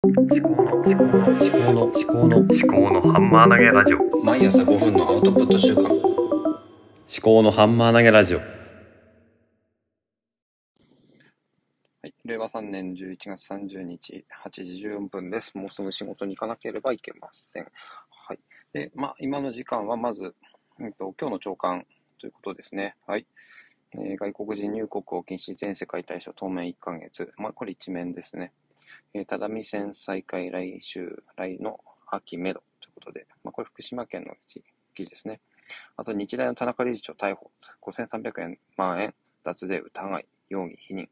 思考の思考の思考の思考の思考のハンマー投げラジオ毎朝5分のアウトプット週間思考のハンマー投げラジオはい、令和3年11月30日8時14分です。もうすぐ仕事に行かなければいけません。はい。で、まあ、今の時間はまず、えっと、今日の朝刊ということですね。はい。えー外国人入国を禁止全世界対象当面1ヶ月。まあ、これ一面ですね。えー、只見線再開来週、来の秋めどということで、まあ、これ福島県の記事ですね。あと、日大の田中理事長逮捕、5300円万円脱税疑い、容疑否認。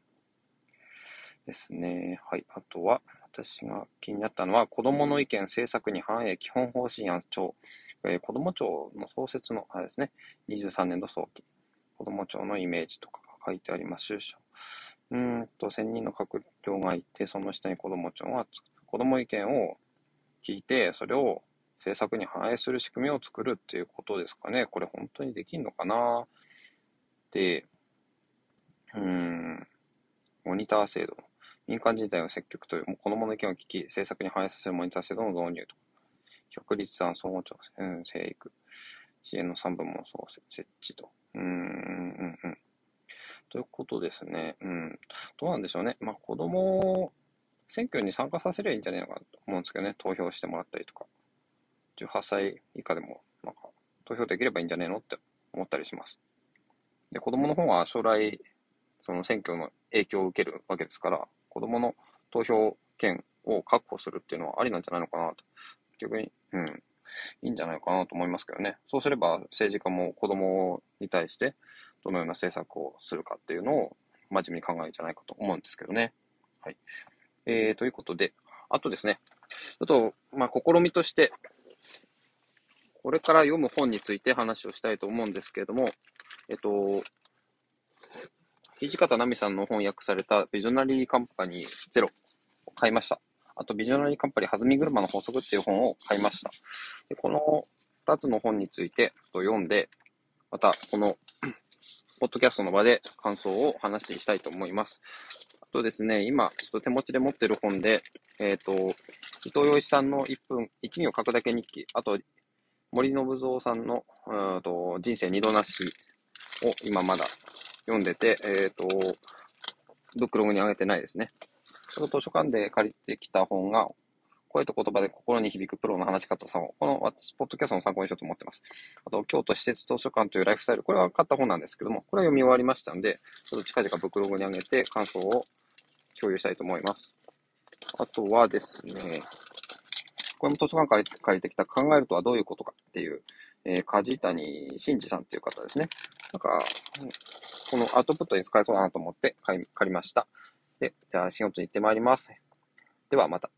ですね。はい。あとは、私が気になったのは、子供の意見政策に反映基本方針案庁、えー、子供庁の創設の、あれですね、23年度早期、子供庁のイメージとかが書いてあります。うんと、1000人の閣僚がいて、その下に子供庁がつ、子供意見を聞いて、それを政策に反映する仕組みを作るっていうことですかね。これ本当にできんのかな？で、うん、モニター制度民間人材を積極というもう子供の意見を聞き、政策に反映させるモニター制度の導入とか、百立案総合庁、うん、生育、支援の3部門総設置と。うん、うん、うん。ということですね。うん。どうなんでしょうね。まあ、子供を選挙に参加させればいいんじゃないのかと思うんですけどね。投票してもらったりとか。18歳以下でも、なんか、投票できればいいんじゃねえのって思ったりします。で、子供の方は将来、その選挙の影響を受けるわけですから、子供の投票権を確保するっていうのはありなんじゃないのかなと。逆に、うん、いいんじゃないかなと思いますけどね。そうすれば政治家も子供に対してどのような政策をするかっていうのを真面目に考えるんじゃないかと思うんですけどね。はい。えー、ということで、あとですね、ちょっと、まあ、試みとして、これから読む本について話をしたいと思うんですけれども、えっと、土方奈美さんの翻訳されたビジョナリーカンパニーゼロを買いました。あと、ビジョナリーカンパニー弾み車の法則っていう本を買いました。でこの2つの本についてと読んで、またこの ポッドキャストの場で感想をお話ししたいと思います。あとですね、今、ちょっと手持ちで持ってる本で、えっ、と、伊藤洋一さんの1分、1秒書くだけ日記、あと、森信蔵さんの、うんと人生二度なしを今まだ読んでて、えっ、と、ブックログに上げてないですね。その図書館で借りてきた本が、声と言葉で心に響くプロの話し方さんを、この私ポッドキャストの参考にしようと思ってます。あと、京都施設図書館というライフスタイル、これは買った本なんですけども、これは読み終わりましたんで、ちょっと近々ブクログに上げて感想を共有したいと思います。あとはですね、これも図書館借りてきた考えるとはどういうことかっていう、えー、梶谷真二さんっていう方ですね。なんか、このアウトプットに使えそうだなと思って借りました。で、じゃあ仕事に行ってまいります。ではまた。